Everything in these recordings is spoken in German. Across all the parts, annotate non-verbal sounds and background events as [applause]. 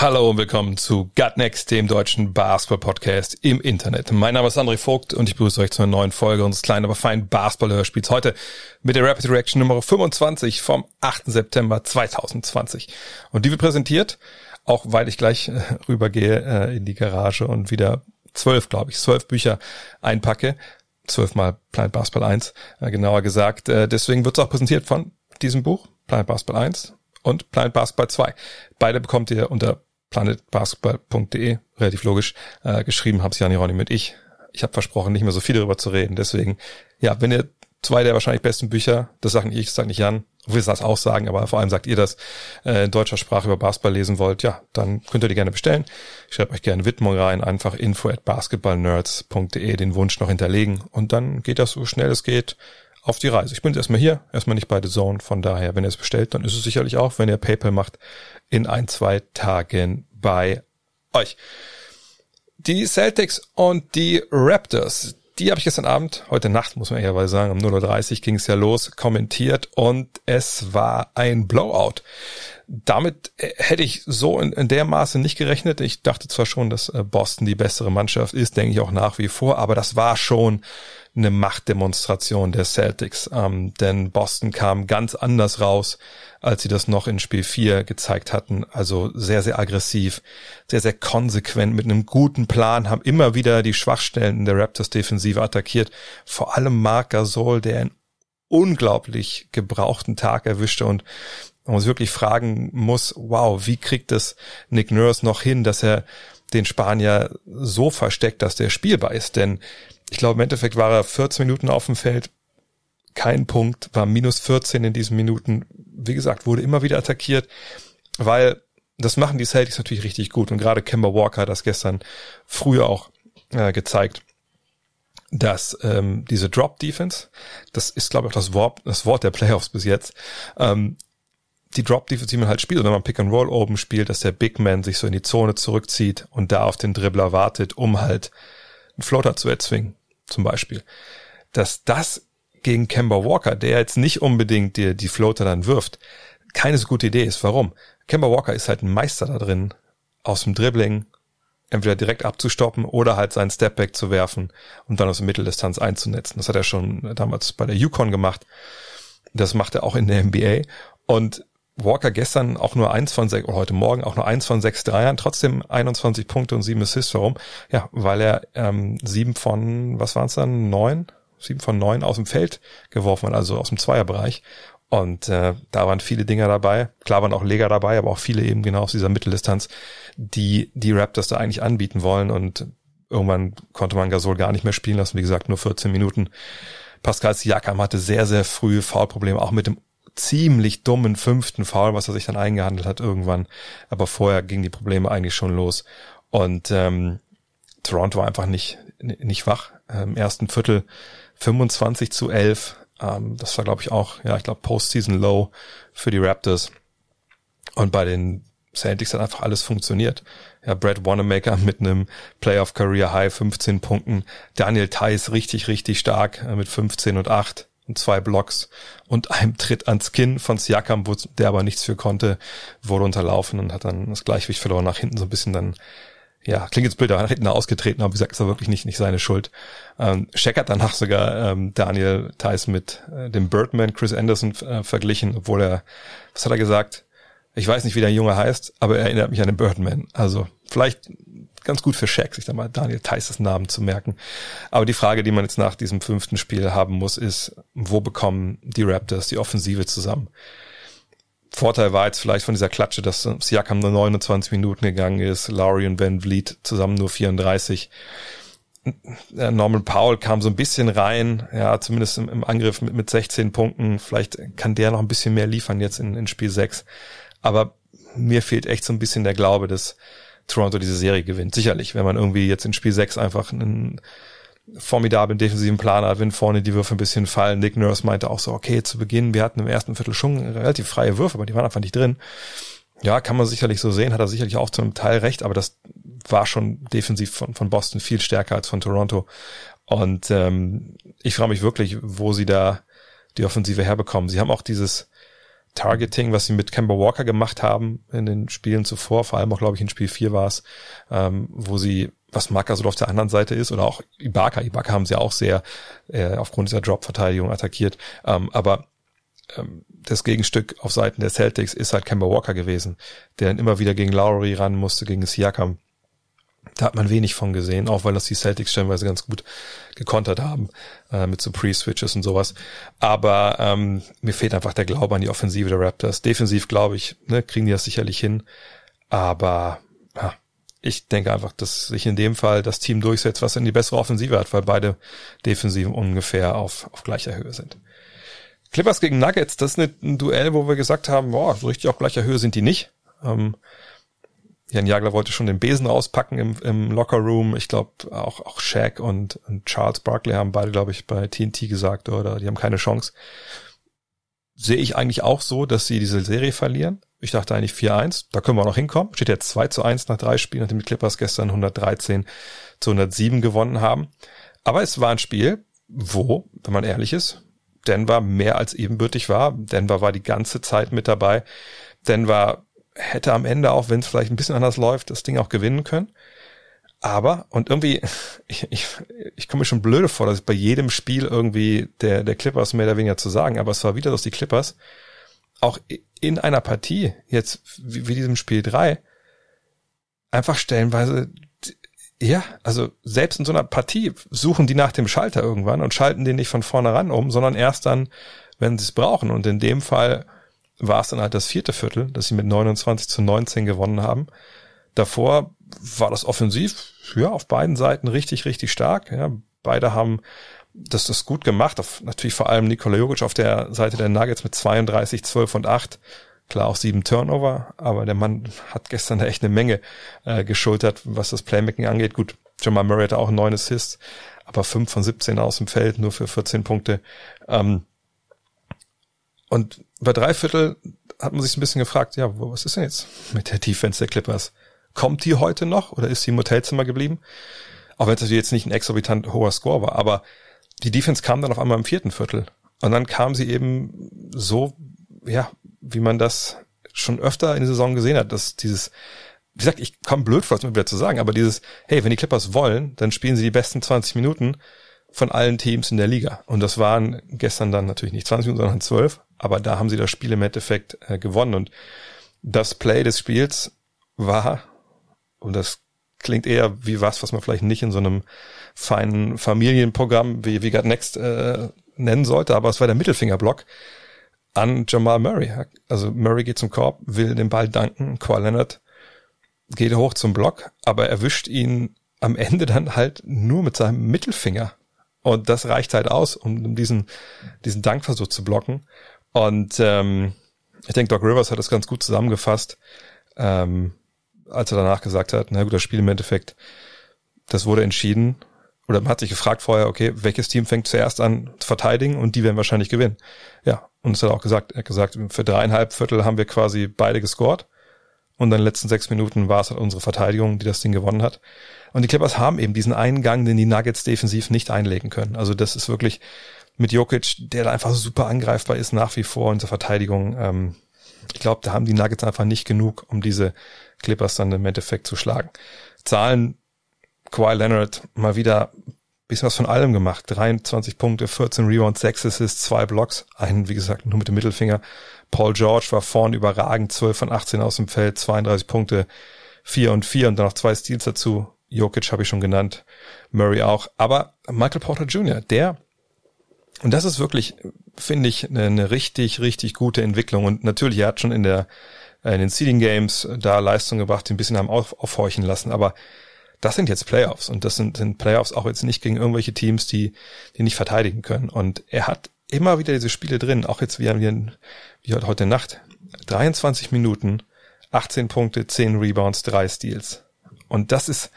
Hallo und willkommen zu Gutnext, dem deutschen Basketball-Podcast im Internet. Mein Name ist André Vogt und ich begrüße euch zu einer neuen Folge unseres kleinen, aber feinen Basketball-Hörspiels. Heute mit der Rapid Reaction Nummer 25 vom 8. September 2020. Und die wird präsentiert, auch weil ich gleich äh, rübergehe äh, in die Garage und wieder zwölf, glaube ich, zwölf Bücher einpacke. Zwölfmal Planet Basketball 1, äh, genauer gesagt. Deswegen wird es auch präsentiert von diesem Buch, Planet Basketball 1 und Planet Basketball 2. Beide bekommt ihr unter planetbasketball.de, relativ logisch, äh, geschrieben habe Jani Ronny mit ich. Ich habe versprochen, nicht mehr so viel darüber zu reden. Deswegen, ja, wenn ihr zwei der wahrscheinlich besten Bücher, das sagen ich, das sagt nicht Jan, will das auch sagen, aber vor allem sagt ihr das, äh, in deutscher Sprache über Basketball lesen wollt, ja, dann könnt ihr die gerne bestellen. Ich schreibe euch gerne Widmung rein, einfach info at basketballnerds.de den Wunsch noch hinterlegen und dann geht das so schnell es geht auf die Reise. Ich bin jetzt erstmal hier, erstmal nicht bei The Zone, von daher, wenn ihr es bestellt, dann ist es sicherlich auch, wenn ihr PayPal macht, in ein, zwei Tagen bei euch. Die Celtics und die Raptors, die habe ich gestern Abend, heute Nacht muss man ehrlicherweise sagen, um 0.30 Uhr ging es ja los, kommentiert und es war ein Blowout. Damit äh, hätte ich so in, in der Maße nicht gerechnet. Ich dachte zwar schon, dass äh, Boston die bessere Mannschaft ist, denke ich auch nach wie vor, aber das war schon eine Machtdemonstration der Celtics, ähm, denn Boston kam ganz anders raus, als sie das noch in Spiel 4 gezeigt hatten. Also sehr, sehr aggressiv, sehr, sehr konsequent mit einem guten Plan, haben immer wieder die Schwachstellen in der Raptors-Defensive attackiert. Vor allem Marc Gasol, der einen unglaublich gebrauchten Tag erwischte und man sich wirklich fragen muss, wow, wie kriegt es Nick Nurse noch hin, dass er den Spanier so versteckt, dass der spielbar ist? Denn ich glaube, im Endeffekt war er 14 Minuten auf dem Feld, kein Punkt, war minus 14 in diesen Minuten. Wie gesagt, wurde immer wieder attackiert, weil das machen die Celtics natürlich richtig gut. Und gerade Kemba Walker hat das gestern früher auch äh, gezeigt, dass ähm, diese Drop-Defense, das ist, glaube ich, auch das Wort, das Wort der Playoffs bis jetzt, ähm, die Drop-Defense, die man halt spielt, wenn man Pick and Roll oben spielt, dass der Big Man sich so in die Zone zurückzieht und da auf den Dribbler wartet, um halt einen Floater zu erzwingen, zum Beispiel. Dass das gegen Kemba Walker, der jetzt nicht unbedingt die, die Floater dann wirft, keine so gute Idee ist. Warum? Kemba Walker ist halt ein Meister da drin, aus dem Dribbling entweder direkt abzustoppen oder halt seinen Stepback zu werfen und dann aus der Mitteldistanz einzunetzen. Das hat er schon damals bei der Yukon gemacht. Das macht er auch in der NBA. Und Walker gestern auch nur eins von sechs, oder heute Morgen auch nur eins von sechs Dreiern, trotzdem 21 Punkte und sieben Assists. Warum? Ja, weil er ähm, sieben von, was waren es dann, neun? Sieben von neun aus dem Feld geworfen hat, also aus dem Zweierbereich. Und äh, da waren viele Dinger dabei. Klar waren auch Leger dabei, aber auch viele eben genau aus dieser Mitteldistanz, die die Raptors da eigentlich anbieten wollen. Und irgendwann konnte man Gasol gar nicht mehr spielen lassen. Wie gesagt, nur 14 Minuten. Pascal Siakam hatte sehr, sehr früh Foulprobleme, auch mit dem ziemlich dummen fünften Foul, was er sich dann eingehandelt hat irgendwann. Aber vorher gingen die Probleme eigentlich schon los. Und ähm, Toronto war einfach nicht, nicht wach. Im ersten Viertel 25 zu 11. Ähm, das war, glaube ich, auch, ja, ich glaube, Postseason Low für die Raptors. Und bei den Celtics hat einfach alles funktioniert. Ja, Brad Wanamaker [laughs] mit einem Playoff Career High 15 Punkten. Daniel Theiss richtig, richtig stark äh, mit 15 und 8 und zwei Blocks und einem Tritt ans Kinn von Siakam, wo der aber nichts für konnte, wurde unterlaufen und hat dann das Gleichgewicht verloren, nach hinten so ein bisschen dann, ja, klingt jetzt blöd, nach hinten ausgetreten, aber wie gesagt, ist aber wirklich nicht, nicht seine Schuld. Ähm, hat danach sogar ähm, Daniel Theiss mit äh, dem Birdman Chris Anderson äh, verglichen, obwohl er, was hat er gesagt? Ich weiß nicht, wie der Junge heißt, aber er erinnert mich an den Birdman. Also vielleicht ganz gut für Shaq, sich da mal Daniel Theiss' Namen zu merken. Aber die Frage, die man jetzt nach diesem fünften Spiel haben muss, ist, wo bekommen die Raptors die Offensive zusammen? Vorteil war jetzt vielleicht von dieser Klatsche, dass Siakam nur 29 Minuten gegangen ist, Lowry und Van Vliet zusammen nur 34. Norman Powell kam so ein bisschen rein, ja, zumindest im, im Angriff mit, mit 16 Punkten. Vielleicht kann der noch ein bisschen mehr liefern jetzt in, in Spiel 6. Aber mir fehlt echt so ein bisschen der Glaube, dass Toronto diese Serie gewinnt. Sicherlich, wenn man irgendwie jetzt in Spiel 6 einfach einen formidablen defensiven Plan hat, wenn vorne die Würfe ein bisschen fallen. Nick Nurse meinte auch so, okay, zu Beginn, wir hatten im ersten Viertel schon relativ freie Würfe, aber die waren einfach nicht drin. Ja, kann man sicherlich so sehen, hat er sicherlich auch zu einem Teil recht, aber das war schon defensiv von, von Boston viel stärker als von Toronto. Und ähm, ich frage mich wirklich, wo sie da die Offensive herbekommen. Sie haben auch dieses Targeting, was sie mit Kemba Walker gemacht haben in den Spielen zuvor, vor allem auch, glaube ich, in Spiel 4 war es, ähm, wo sie, was Marker so auf der anderen Seite ist, oder auch Ibaka, Ibaka haben sie auch sehr äh, aufgrund dieser Drop-Verteidigung attackiert, ähm, aber ähm, das Gegenstück auf Seiten der Celtics ist halt Kemba Walker gewesen, der dann immer wieder gegen Lowry ran musste, gegen Siakam. Da hat man wenig von gesehen, auch weil das die Celtics stellenweise ganz gut gekontert haben äh, mit so Pre-Switches und sowas. Aber ähm, mir fehlt einfach der Glaube an die Offensive der Raptors. Defensiv, glaube ich, ne, kriegen die das sicherlich hin. Aber ja, ich denke einfach, dass sich in dem Fall das Team durchsetzt, was in die bessere Offensive hat, weil beide Defensiven ungefähr auf, auf gleicher Höhe sind. Clippers gegen Nuggets, das ist ein Duell, wo wir gesagt haben, boah, so richtig auf gleicher Höhe sind die nicht. Ähm, Jan Jagler wollte schon den Besen auspacken im, im Locker Room. Ich glaube auch auch Shaq und, und Charles Barkley haben beide, glaube ich, bei TNT gesagt, oder die haben keine Chance. Sehe ich eigentlich auch so, dass sie diese Serie verlieren. Ich dachte eigentlich 4-1, da können wir auch noch hinkommen. Steht jetzt 2 zu 1 nach drei Spielen, nachdem die Clippers gestern 113 zu 107 gewonnen haben. Aber es war ein Spiel, wo, wenn man ehrlich ist, Denver mehr als ebenbürtig war. Denver war die ganze Zeit mit dabei. Denver hätte am Ende, auch wenn es vielleicht ein bisschen anders läuft, das Ding auch gewinnen können. Aber, und irgendwie, [laughs] ich, ich, ich komme mir schon blöde vor, dass bei jedem Spiel irgendwie der, der Clippers mehr oder weniger zu sagen, aber es war wieder, dass die Clippers auch in einer Partie, jetzt wie, wie diesem Spiel drei einfach stellenweise, ja, also selbst in so einer Partie suchen die nach dem Schalter irgendwann und schalten den nicht von vornherein um, sondern erst dann, wenn sie es brauchen. Und in dem Fall war es dann halt das vierte Viertel, dass sie mit 29 zu 19 gewonnen haben. Davor war das offensiv, ja, auf beiden Seiten richtig, richtig stark. Ja, beide haben das, das gut gemacht. Auf, natürlich vor allem Nikola Jokic auf der Seite der Nuggets mit 32, 12 und 8. Klar auch sieben Turnover, aber der Mann hat gestern echt eine Menge äh, geschultert, was das Playmaking angeht. Gut, Jamal Murray hatte auch neun Assists, aber fünf von 17 aus dem Feld, nur für 14 Punkte. Ähm, und bei drei Viertel hat man sich ein bisschen gefragt, ja, was ist denn jetzt mit der Defense der Clippers? Kommt die heute noch oder ist sie im Hotelzimmer geblieben? Auch wenn es natürlich jetzt nicht ein exorbitant hoher Score war, aber die Defense kam dann auf einmal im vierten Viertel. Und dann kam sie eben so, ja, wie man das schon öfter in der Saison gesehen hat, dass dieses, wie gesagt, ich komme blöd vor, es mir wieder zu sagen, aber dieses, hey, wenn die Clippers wollen, dann spielen sie die besten 20 Minuten von allen Teams in der Liga. Und das waren gestern dann natürlich nicht 20 Minuten, sondern 12. Aber da haben sie das Spiel im Endeffekt äh, gewonnen. Und das Play des Spiels war, und das klingt eher wie was, was man vielleicht nicht in so einem feinen Familienprogramm wie, wie God Next äh, nennen sollte, aber es war der Mittelfingerblock an Jamal Murray. Also Murray geht zum Korb, will den Ball danken, Kawhi Leonard geht hoch zum Block, aber erwischt ihn am Ende dann halt nur mit seinem Mittelfinger. Und das reicht halt aus, um diesen, diesen Dankversuch zu blocken. Und ähm, ich denke, Doc Rivers hat das ganz gut zusammengefasst, ähm, als er danach gesagt hat, na gut, das Spiel im Endeffekt, das wurde entschieden. Oder man hat sich gefragt vorher, okay, welches Team fängt zuerst an zu verteidigen und die werden wahrscheinlich gewinnen. Ja, und es hat auch gesagt, er hat gesagt, für dreieinhalb Viertel haben wir quasi beide gescored. Und in den letzten sechs Minuten war es halt unsere Verteidigung, die das Ding gewonnen hat. Und die Clippers haben eben diesen Eingang, den die Nuggets defensiv nicht einlegen können. Also das ist wirklich mit Jokic, der da einfach super angreifbar ist nach wie vor in der Verteidigung. Ähm, ich glaube, da haben die Nuggets einfach nicht genug, um diese Clippers dann im Endeffekt zu schlagen. Zahlen, Kawhi Leonard mal wieder bisschen was von allem gemacht. 23 Punkte, 14 Rebounds, 6 Assists, 2 Blocks. Einen, wie gesagt, nur mit dem Mittelfinger. Paul George war vorn überragend, 12 von 18 aus dem Feld, 32 Punkte, 4 und 4 und dann noch zwei Steals dazu. Jokic habe ich schon genannt, Murray auch. Aber Michael Porter Jr., der und das ist wirklich, finde ich, eine, eine, richtig, richtig gute Entwicklung. Und natürlich, er hat schon in der äh, in den Seeding Games da Leistung gebracht, die ein bisschen haben auf, aufhorchen lassen. Aber das sind jetzt Playoffs und das sind, sind Playoffs auch jetzt nicht gegen irgendwelche Teams, die, die nicht verteidigen können. Und er hat immer wieder diese Spiele drin, auch jetzt wie, wie, wie heute Nacht. 23 Minuten, 18 Punkte, 10 Rebounds, 3 Steals. Und das ist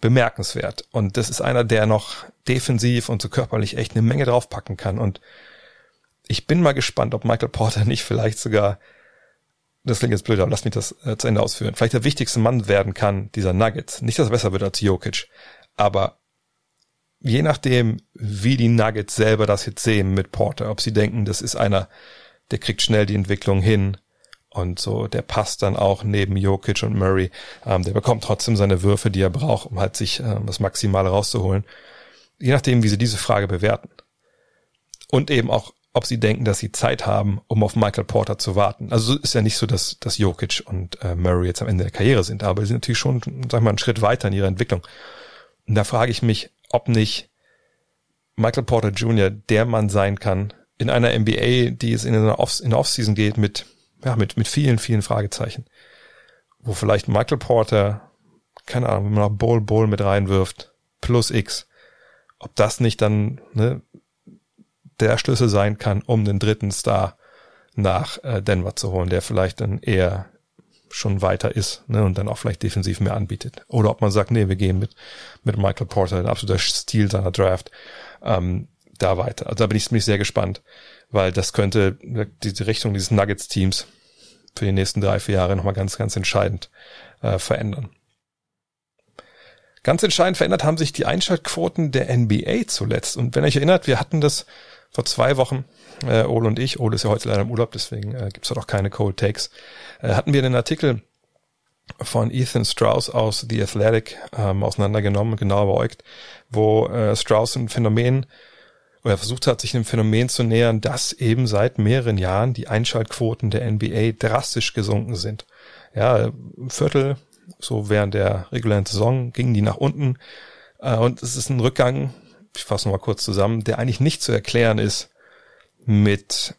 bemerkenswert. Und das ist einer, der noch defensiv und so körperlich echt eine Menge draufpacken kann. Und ich bin mal gespannt, ob Michael Porter [laughs] nicht vielleicht sogar, das klingt jetzt blöd, aber lass mich das äh, zu Ende ausführen, vielleicht der wichtigste Mann werden kann, dieser Nuggets. Nicht, dass er besser wird als Jokic, aber je nachdem, wie die Nuggets selber das jetzt sehen mit Porter, ob sie denken, das ist einer, der kriegt schnell die Entwicklung hin und so, der passt dann auch neben Jokic und Murray, ähm, der bekommt trotzdem seine Würfe, die er braucht, um halt sich ähm, das Maximale rauszuholen. Je nachdem, wie sie diese Frage bewerten. Und eben auch, ob sie denken, dass sie Zeit haben, um auf Michael Porter zu warten. Also ist ja nicht so, dass, dass Jokic und äh, Murray jetzt am Ende der Karriere sind, aber sie sind natürlich schon, sag mal, einen Schritt weiter in ihrer Entwicklung. Und da frage ich mich, ob nicht Michael Porter Jr. der Mann sein kann in einer NBA, die es in der, in der Offseason geht mit, ja, mit, mit vielen, vielen Fragezeichen. Wo vielleicht Michael Porter, keine Ahnung, wenn man noch Bowl Bowl mit reinwirft, plus X, ob das nicht dann ne, der Schlüssel sein kann, um den dritten Star nach äh, Denver zu holen, der vielleicht dann eher schon weiter ist ne, und dann auch vielleicht defensiv mehr anbietet. Oder ob man sagt, nee, wir gehen mit, mit Michael Porter, ein absoluter Stil seiner Draft, ähm, da weiter. Also da bin ich, bin ich sehr gespannt, weil das könnte die Richtung dieses Nuggets-Teams für die nächsten drei, vier Jahre nochmal ganz, ganz entscheidend äh, verändern. Ganz entscheidend verändert haben sich die Einschaltquoten der NBA zuletzt. Und wenn ihr euch erinnert, wir hatten das vor zwei Wochen, äh, Ole und ich, Ole ist ja heute leider im Urlaub, deswegen äh, gibt es auch keine Cold Takes, äh, hatten wir den Artikel von Ethan Strauss aus The Athletic ähm, auseinandergenommen, genau beäugt, wo äh, Strauss ein Phänomen oder versucht hat, sich einem Phänomen zu nähern, dass eben seit mehreren Jahren die Einschaltquoten der NBA drastisch gesunken sind. Ja, ein Viertel, so während der regulären Saison, gingen die nach unten. Äh, und es ist ein Rückgang, ich fasse nochmal kurz zusammen, der eigentlich nicht zu erklären ist mit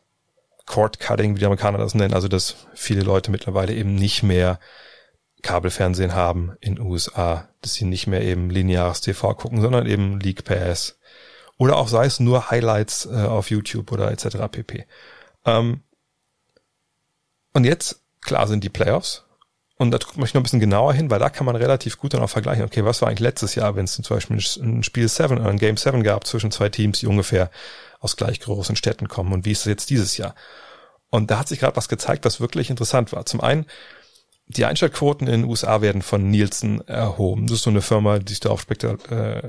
Cord Cutting, wie die Amerikaner das nennen, also dass viele Leute mittlerweile eben nicht mehr Kabelfernsehen haben in USA, dass sie nicht mehr eben lineares TV gucken, sondern eben League Pass oder auch sei es nur Highlights äh, auf YouTube oder etc. pp. Ähm, und jetzt, klar sind die Playoffs und da guckt man sich noch ein bisschen genauer hin, weil da kann man relativ gut dann auch vergleichen, okay, was war eigentlich letztes Jahr, wenn es zum Beispiel ein Spiel 7 oder ein Game 7 gab zwischen zwei Teams, die ungefähr aus gleich großen Städten kommen und wie ist es jetzt dieses Jahr? Und da hat sich gerade was gezeigt, was wirklich interessant war. Zum einen, die Einschaltquoten in den USA werden von Nielsen erhoben. Das ist so eine Firma, die sich darauf äh,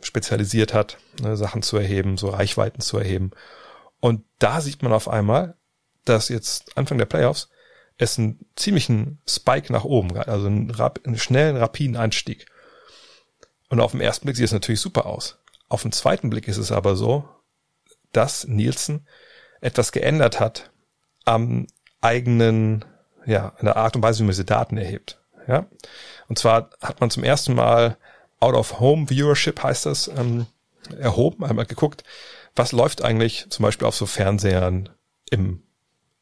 spezialisiert hat, ne, Sachen zu erheben, so Reichweiten zu erheben. Und da sieht man auf einmal, dass jetzt Anfang der Playoffs es einen ziemlichen Spike nach oben also einen, einen schnellen, rapiden Anstieg. Und auf den ersten Blick sieht es natürlich super aus. Auf den zweiten Blick ist es aber so, dass Nielsen etwas geändert hat am eigenen, ja, an der Art und Weise, wie man diese Daten erhebt. Ja. Und zwar hat man zum ersten Mal Out-of-Home-Viewership heißt das, ähm, erhoben, einmal geguckt, was läuft eigentlich zum Beispiel auf so Fernsehern im,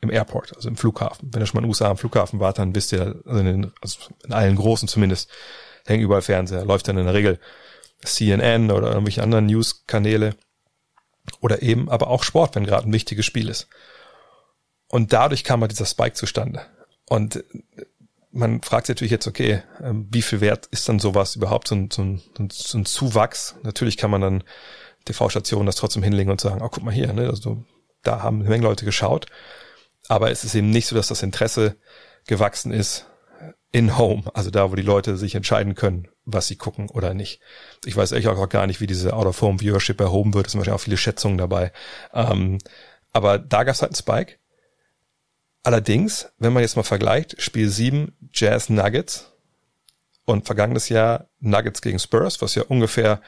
im Airport, also im Flughafen. Wenn ihr schon mal in den USA am Flughafen wart, dann wisst ihr, also in, also in allen großen zumindest, hängen überall Fernseher, läuft dann in der Regel CNN oder irgendwelche anderen News-Kanäle oder eben aber auch Sport, wenn gerade ein wichtiges Spiel ist. Und dadurch kam halt dieser Spike zustande. Und man fragt sich natürlich jetzt, okay, ähm, wie viel wert ist dann sowas überhaupt, so ein, so ein, so ein Zuwachs? Natürlich kann man dann TV-Stationen das trotzdem hinlegen und sagen, oh, guck mal hier, ne, also da haben eine Menge Leute geschaut. Aber es ist eben nicht so, dass das Interesse gewachsen ist in Home, also da, wo die Leute sich entscheiden können, was sie gucken oder nicht. Ich weiß ehrlich auch gar nicht, wie diese Out-of-Home-Viewership erhoben wird. Es sind wahrscheinlich auch viele Schätzungen dabei. Ähm, aber da gab es halt einen Spike. Allerdings, wenn man jetzt mal vergleicht, Spiel 7 Jazz Nuggets und vergangenes Jahr Nuggets gegen Spurs, was ja ungefähr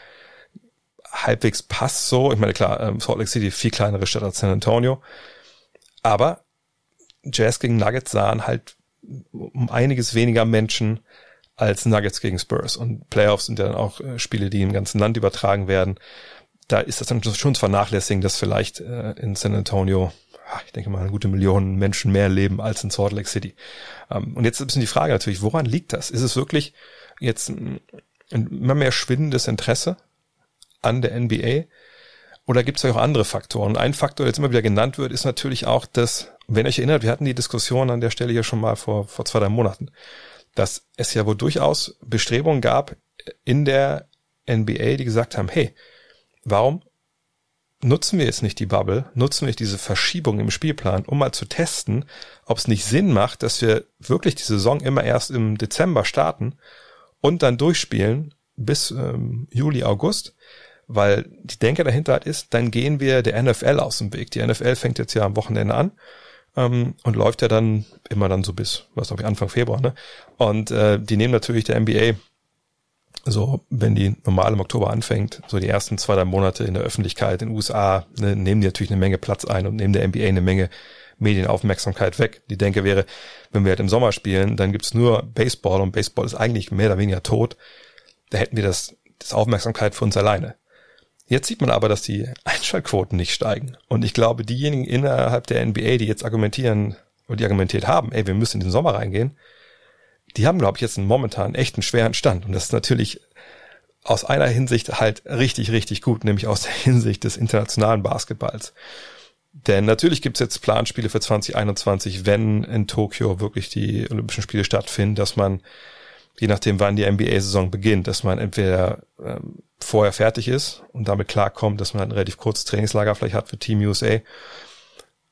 halbwegs passt so. Ich meine, klar, ähm, Salt Lake City viel kleinere Stadt als San Antonio. Aber Jazz gegen Nuggets sahen halt um einiges weniger Menschen als Nuggets gegen Spurs. Und Playoffs sind ja dann auch äh, Spiele, die im ganzen Land übertragen werden. Da ist das dann schon zu vernachlässigen, dass vielleicht äh, in San Antonio ich denke mal, eine gute Million Menschen mehr leben als in Salt Lake City. Ähm, und jetzt ist ein bisschen die Frage natürlich, woran liegt das? Ist es wirklich jetzt ein, immer mehr schwindendes Interesse an der NBA? Oder gibt es auch andere Faktoren? Ein Faktor, der jetzt immer wieder genannt wird, ist natürlich auch, dass, wenn ihr euch erinnert, wir hatten die Diskussion an der Stelle hier schon mal vor, vor zwei, drei Monaten, dass es ja wohl durchaus Bestrebungen gab in der NBA, die gesagt haben, hey, warum nutzen wir jetzt nicht die Bubble, nutzen wir diese Verschiebung im Spielplan, um mal zu testen, ob es nicht Sinn macht, dass wir wirklich die Saison immer erst im Dezember starten und dann durchspielen bis ähm, Juli, August, weil die Denke dahinter halt ist, dann gehen wir der NFL aus dem Weg. Die NFL fängt jetzt ja am Wochenende an ähm, und läuft ja dann immer dann so bis, was glaube ich, Anfang Februar, ne? Und äh, die nehmen natürlich der NBA so, wenn die normal im Oktober anfängt, so die ersten zwei, drei Monate in der Öffentlichkeit in den USA, ne, nehmen die natürlich eine Menge Platz ein und nehmen der NBA eine Menge Medienaufmerksamkeit weg. Die Denke wäre, wenn wir halt im Sommer spielen, dann gibt's nur Baseball und Baseball ist eigentlich mehr oder weniger tot. Da hätten wir das, das Aufmerksamkeit für uns alleine. Jetzt sieht man aber, dass die Einschaltquoten nicht steigen. Und ich glaube, diejenigen innerhalb der NBA, die jetzt argumentieren oder die argumentiert haben, ey, wir müssen in den Sommer reingehen, die haben, glaube ich, jetzt einen momentan echten schweren Stand. Und das ist natürlich aus einer Hinsicht halt richtig, richtig gut, nämlich aus der [laughs] Hinsicht des internationalen Basketballs. Denn natürlich gibt's jetzt Planspiele für 2021, wenn in Tokio wirklich die Olympischen Spiele stattfinden, dass man, je nachdem wann die NBA-Saison beginnt, dass man entweder ähm, vorher fertig ist und damit klarkommt, dass man ein relativ kurzes Trainingslager vielleicht hat für Team USA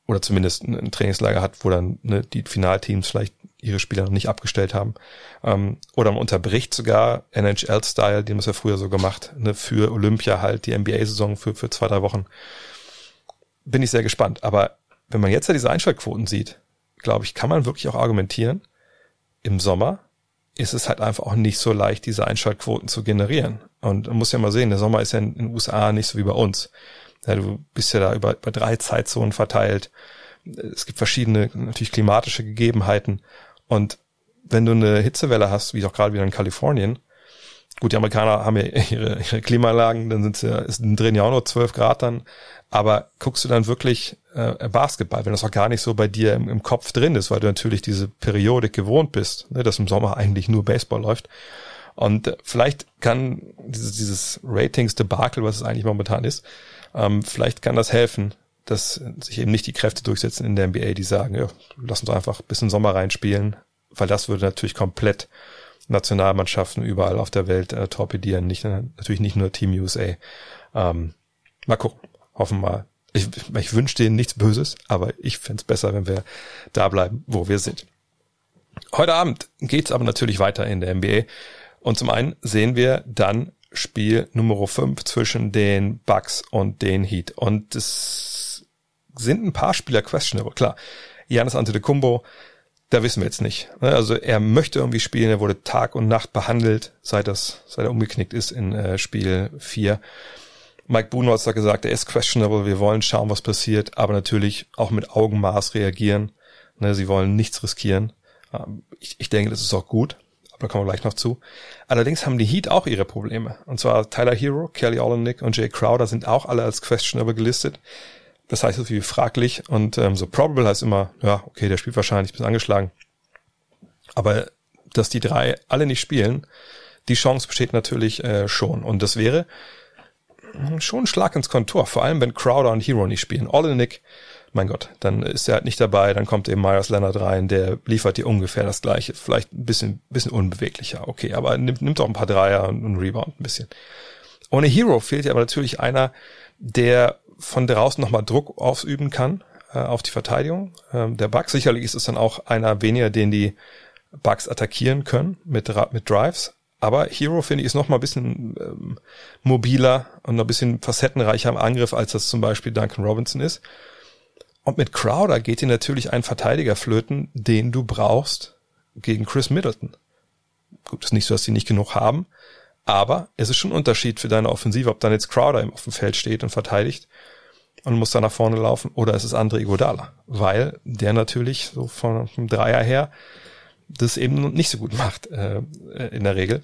oder zumindest ein Trainingslager hat, wo dann ne, die Finalteams vielleicht ihre Spieler noch nicht abgestellt haben. Ähm, oder man unterbricht sogar NHL-Style, die haben es ja früher so gemacht, ne, für Olympia halt die NBA-Saison für, für zwei, drei Wochen bin ich sehr gespannt. Aber wenn man jetzt ja diese Einschaltquoten sieht, glaube ich, kann man wirklich auch argumentieren, im Sommer ist es halt einfach auch nicht so leicht, diese Einschaltquoten zu generieren. Und man muss ja mal sehen, der Sommer ist ja in den USA nicht so wie bei uns. Ja, du bist ja da über, über drei Zeitzonen verteilt. Es gibt verschiedene, natürlich klimatische Gegebenheiten. Und wenn du eine Hitzewelle hast, wie auch gerade wieder in Kalifornien, gut, die Amerikaner haben ja [laughs] ihre, ihre Klimaanlagen, dann sind ja, ist drin ja auch nur 12 Grad dann, aber guckst du dann wirklich äh, Basketball, wenn das auch gar nicht so bei dir im, im, Kopf drin ist, weil du natürlich diese Periodik gewohnt bist, ne, dass im Sommer eigentlich nur Baseball läuft. Und äh, vielleicht kann dieses, dieses Ratings-Debakel, was es eigentlich momentan ist, ähm, vielleicht kann das helfen, dass sich eben nicht die Kräfte durchsetzen in der NBA, die sagen, ja, lass uns einfach bis in den Sommer reinspielen, weil das würde natürlich komplett Nationalmannschaften überall auf der Welt äh, torpedieren, nicht, natürlich nicht nur Team USA. Ähm, mal gucken hoffen mal. Ich, ich wünsche denen nichts Böses, aber ich fände besser, wenn wir da bleiben, wo wir sind. Heute Abend geht's aber natürlich weiter in der NBA. Und zum einen sehen wir dann Spiel Nummer 5 zwischen den Bucks und den Heat. Und es sind ein paar Spieler questionable, klar. Janis Antetokounmpo, da wissen wir jetzt nicht. Also er möchte irgendwie spielen, er wurde Tag und Nacht behandelt, seit das, seit er umgeknickt ist in äh, Spiel 4. Mike Budenholzer hat gesagt, er ist questionable, wir wollen schauen, was passiert, aber natürlich auch mit Augenmaß reagieren. Ne, sie wollen nichts riskieren. Ähm, ich, ich denke, das ist auch gut, aber da kommen wir gleich noch zu. Allerdings haben die Heat auch ihre Probleme. Und zwar Tyler Hero, Kelly Olenek und Jay Crowder sind auch alle als questionable gelistet. Das heißt so viel wie fraglich und ähm, so probable heißt immer, ja, okay, der spielt wahrscheinlich, bis angeschlagen. Aber dass die drei alle nicht spielen, die Chance besteht natürlich äh, schon. Und das wäre schon ein Schlag ins Kontor, vor allem wenn Crowder und Hero nicht spielen. Olenek, mein Gott, dann ist er halt nicht dabei, dann kommt eben Myers Leonard rein, der liefert dir ungefähr das gleiche, vielleicht ein bisschen, bisschen unbeweglicher, okay, aber nimmt, nimmt auch ein paar Dreier und, und Rebound ein bisschen. Ohne Hero fehlt ja aber natürlich einer, der von draußen nochmal Druck ausüben kann äh, auf die Verteidigung ähm, der Bucks. Sicherlich ist es dann auch einer weniger, den die Bucks attackieren können mit, mit Drives. Aber Hero, finde ich, ist noch mal ein bisschen ähm, mobiler und noch ein bisschen facettenreicher im Angriff, als das zum Beispiel Duncan Robinson ist. Und mit Crowder geht dir natürlich ein Verteidiger flöten, den du brauchst gegen Chris Middleton. Gut, ist nicht so, dass die nicht genug haben, aber es ist schon ein Unterschied für deine Offensive, ob dann jetzt Crowder dem Feld steht und verteidigt und muss da nach vorne laufen oder ist es Andre Iguodala, weil der natürlich so von, vom Dreier her das eben nicht so gut [laughs] macht äh, in der Regel.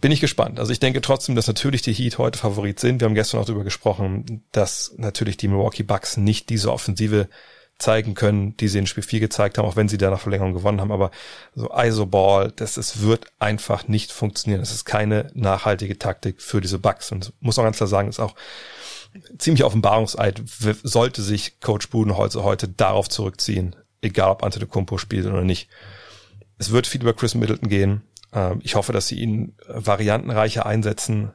Bin ich gespannt. Also ich denke trotzdem, dass natürlich die Heat heute Favorit sind. Wir haben gestern auch darüber gesprochen, dass natürlich die Milwaukee Bucks nicht diese Offensive zeigen können, die sie in Spiel 4 gezeigt haben, auch wenn sie da nach Verlängerung gewonnen haben. Aber so ISO-Ball, das es wird einfach nicht funktionieren. Das ist keine nachhaltige Taktik für diese Bucks. Und muss auch ganz klar sagen, ist auch ziemlich Offenbarungseid, sollte sich Coach Budenholzer heute darauf zurückziehen, egal ob Antetokounmpo spielt oder nicht. Es wird viel über Chris Middleton gehen. Ähm, ich hoffe, dass sie ihn variantenreicher einsetzen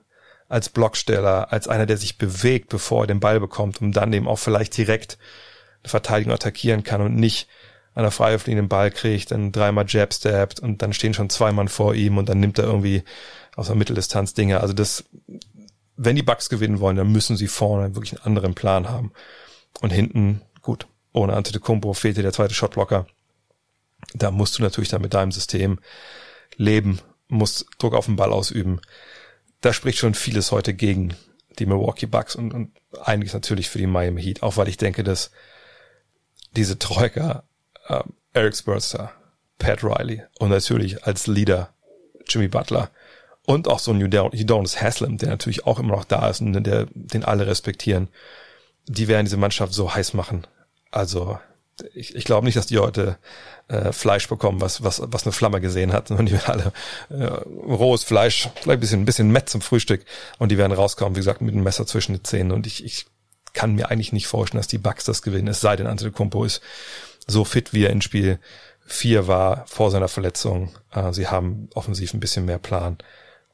als Blocksteller, als einer, der sich bewegt, bevor er den Ball bekommt, um dann eben auch vielleicht direkt eine Verteidigung attackieren kann und nicht an der Freiwurflinie den Ball kriegt, dann dreimal Jab stabbt und dann stehen schon zwei Mann vor ihm und dann nimmt er irgendwie aus der Mitteldistanz Dinge. Also das, wenn die Bucks gewinnen wollen, dann müssen sie vorne wirklich einen anderen Plan haben. Und hinten, gut, ohne Antetokounmpo fehlte der zweite Shotblocker. Da musst du natürlich dann mit deinem System leben, musst Druck auf den Ball ausüben. Da spricht schon vieles heute gegen die Milwaukee Bucks und, und einiges natürlich für die Miami Heat, auch weil ich denke, dass diese Troika äh, Eric Spurster, Pat Riley und natürlich als Leader Jimmy Butler und auch so ein Udonis Haslam, der natürlich auch immer noch da ist und der, den alle respektieren. Die werden diese Mannschaft so heiß machen. Also ich, ich glaube nicht, dass die heute äh, Fleisch bekommen, was, was, was eine Flamme gesehen hat, sondern die werden alle äh, rohes Fleisch, vielleicht ein bisschen, ein bisschen Mett zum Frühstück und die werden rauskommen, wie gesagt, mit einem Messer zwischen den Zähnen. Und ich, ich kann mir eigentlich nicht vorstellen, dass die Bucks das gewinnen, es sei denn, Antetokounmpo ist so fit, wie er in Spiel 4 war vor seiner Verletzung. Äh, sie haben offensiv ein bisschen mehr Plan.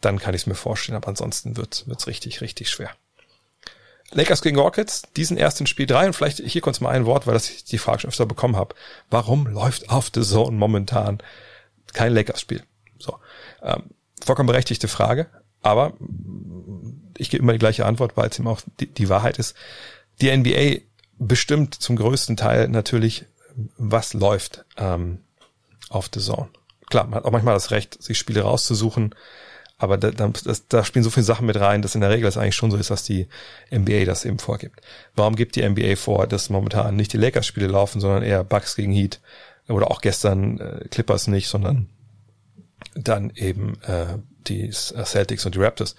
Dann kann ich es mir vorstellen, aber ansonsten wird es richtig, richtig schwer. Lakers gegen Rockets, diesen ersten Spiel drei und vielleicht hier kurz mal ein Wort, weil das ich die Frage schon öfter bekommen habe. Warum läuft auf The Zone momentan kein Lakers-Spiel? So, ähm, vollkommen berechtigte Frage, aber ich gebe immer die gleiche Antwort, weil es eben auch die, die Wahrheit ist. Die NBA bestimmt zum größten Teil natürlich was läuft ähm, auf The Zone. Klar, man hat auch manchmal das Recht, sich Spiele rauszusuchen, aber da, das, da spielen so viele Sachen mit rein, dass in der Regel es eigentlich schon so ist, dass die NBA das eben vorgibt. Warum gibt die NBA vor, dass momentan nicht die Lakers-Spiele laufen, sondern eher Bucks gegen Heat oder auch gestern äh, Clippers nicht, sondern dann eben äh, die Celtics und die Raptors.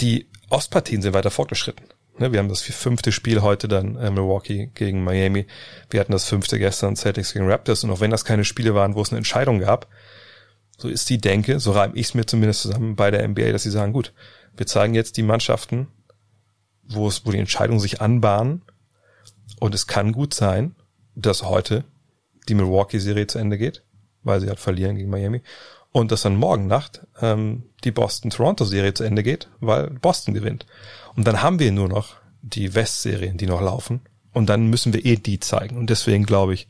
Die Ostpartien sind weiter fortgeschritten. Ne, wir haben das fünfte Spiel heute dann äh, Milwaukee gegen Miami. Wir hatten das fünfte gestern Celtics gegen Raptors. Und auch wenn das keine Spiele waren, wo es eine Entscheidung gab, so ist die Denke, so reime ich es mir zumindest zusammen bei der NBA, dass sie sagen, gut, wir zeigen jetzt die Mannschaften, wo es, wo die Entscheidungen sich anbahnen. Und es kann gut sein, dass heute die Milwaukee-Serie zu Ende geht, weil sie halt verlieren gegen Miami. Und dass dann morgen Nacht ähm, die Boston-Toronto-Serie zu Ende geht, weil Boston gewinnt. Und dann haben wir nur noch die West-Serien, die noch laufen. Und dann müssen wir eh die zeigen. Und deswegen glaube ich,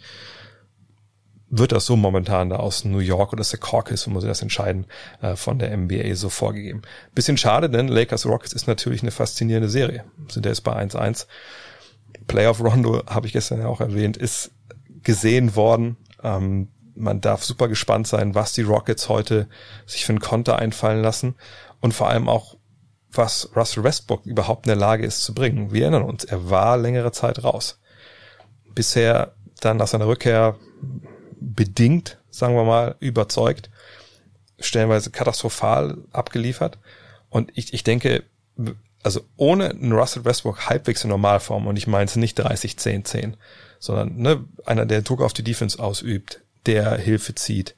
wird das so momentan da aus New York oder Secaucus, wo muss ich das entscheiden, äh, von der NBA so vorgegeben. Bisschen schade, denn Lakers Rockets ist natürlich eine faszinierende Serie. Sind ja jetzt bei 1-1. Playoff Rondo, habe ich gestern ja auch erwähnt, ist gesehen worden. Ähm, man darf super gespannt sein, was die Rockets heute sich für einen Konter einfallen lassen und vor allem auch, was Russell Westbrook überhaupt in der Lage ist zu bringen. Wir erinnern uns, er war längere Zeit raus. Bisher dann nach seiner Rückkehr bedingt, sagen wir mal, überzeugt, stellenweise katastrophal abgeliefert. Und ich, ich denke, also ohne einen Russell Westbrook halbwegs in Normalform, und ich meine es nicht 30, 10, 10, sondern ne, einer, der Druck auf die Defense ausübt, der Hilfe zieht,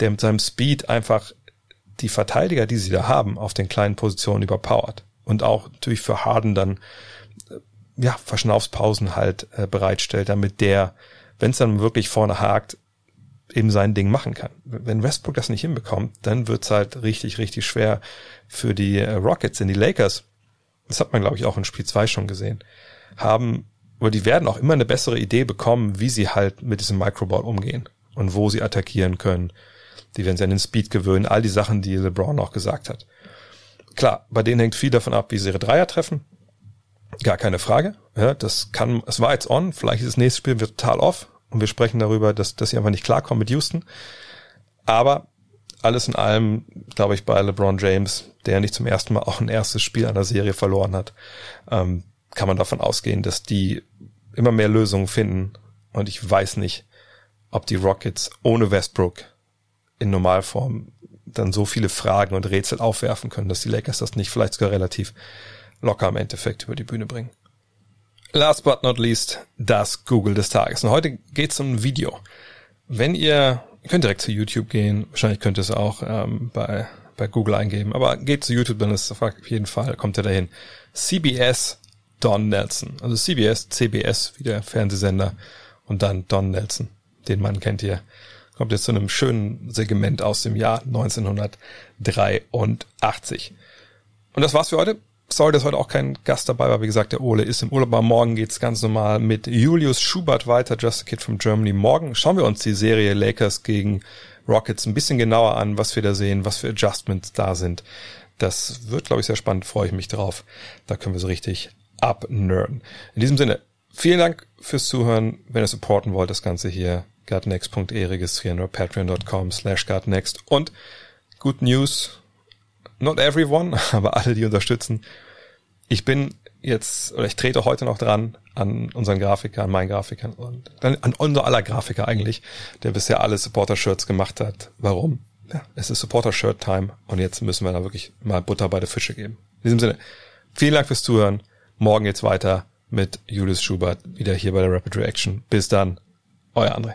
der mit seinem Speed einfach die Verteidiger, die sie da haben, auf den kleinen Positionen überpowert. Und auch natürlich für Harden dann äh, ja, Verschnaufspausen halt äh, bereitstellt, damit der, wenn es dann wirklich vorne hakt, eben sein Ding machen kann. Wenn Westbrook das nicht hinbekommt, dann wird's halt richtig, richtig schwer für die äh, Rockets. Denn die Lakers, das hat man, glaube ich, auch in Spiel 2 schon gesehen, haben, oder die werden auch immer eine bessere Idee bekommen, wie sie halt mit diesem Microball umgehen und wo sie attackieren können. Die werden sich an den Speed gewöhnen, all die Sachen, die LeBron auch gesagt hat. Klar, bei denen hängt viel davon ab, wie sie ihre Dreier treffen. Gar keine Frage. Ja, das kann, es war jetzt on, vielleicht ist das nächste Spiel wird total off und wir sprechen darüber, dass, dass sie einfach nicht klarkommen mit Houston. Aber alles in allem, glaube ich, bei LeBron James, der nicht zum ersten Mal auch ein erstes Spiel einer Serie verloren hat, ähm, kann man davon ausgehen, dass die immer mehr Lösungen finden. Und ich weiß nicht, ob die Rockets ohne Westbrook in Normalform dann so viele Fragen und Rätsel aufwerfen können, dass die Lakers das nicht vielleicht sogar relativ locker im Endeffekt über die Bühne bringen. Last but not least, das Google des Tages. Und heute geht es um ein Video. Wenn ihr, ihr könnt direkt zu YouTube gehen, wahrscheinlich könnt ihr es auch ähm, bei, bei Google eingeben, aber geht zu YouTube, dann ist es auf jeden Fall, kommt ihr dahin. CBS Don Nelson. Also CBS, CBS, wie der Fernsehsender, und dann Don Nelson den Mann kennt ihr. Kommt jetzt zu einem schönen Segment aus dem Jahr 1983. Und das war's für heute. Sorry, dass heute auch kein Gast dabei war. Wie gesagt, der Ole ist im Urlaub. Aber morgen geht's ganz normal mit Julius Schubert weiter, Just a Kid from Germany. Morgen schauen wir uns die Serie Lakers gegen Rockets ein bisschen genauer an, was wir da sehen, was für Adjustments da sind. Das wird, glaube ich, sehr spannend. Freue ich mich drauf. Da können wir so richtig abnerden. In diesem Sinne, vielen Dank fürs Zuhören. Wenn ihr supporten wollt, das Ganze hier, gutnext.de registrieren oder patreon.com slash gutnext. Und Good News, not everyone, [laughs] aber alle, die unterstützen. Ich bin jetzt, oder ich trete heute noch dran an unseren Grafiker, an meinen Grafikern und dann an unser aller Grafiker eigentlich, der bisher alle Supporter-Shirts gemacht hat. Warum? Ja, es ist Supporter-Shirt-Time und jetzt müssen wir da wirklich mal Butter bei der Fische geben. In diesem Sinne, vielen Dank fürs Zuhören. Morgen geht's weiter mit Julius Schubert wieder hier bei der Rapid Reaction. Bis dann, euer André.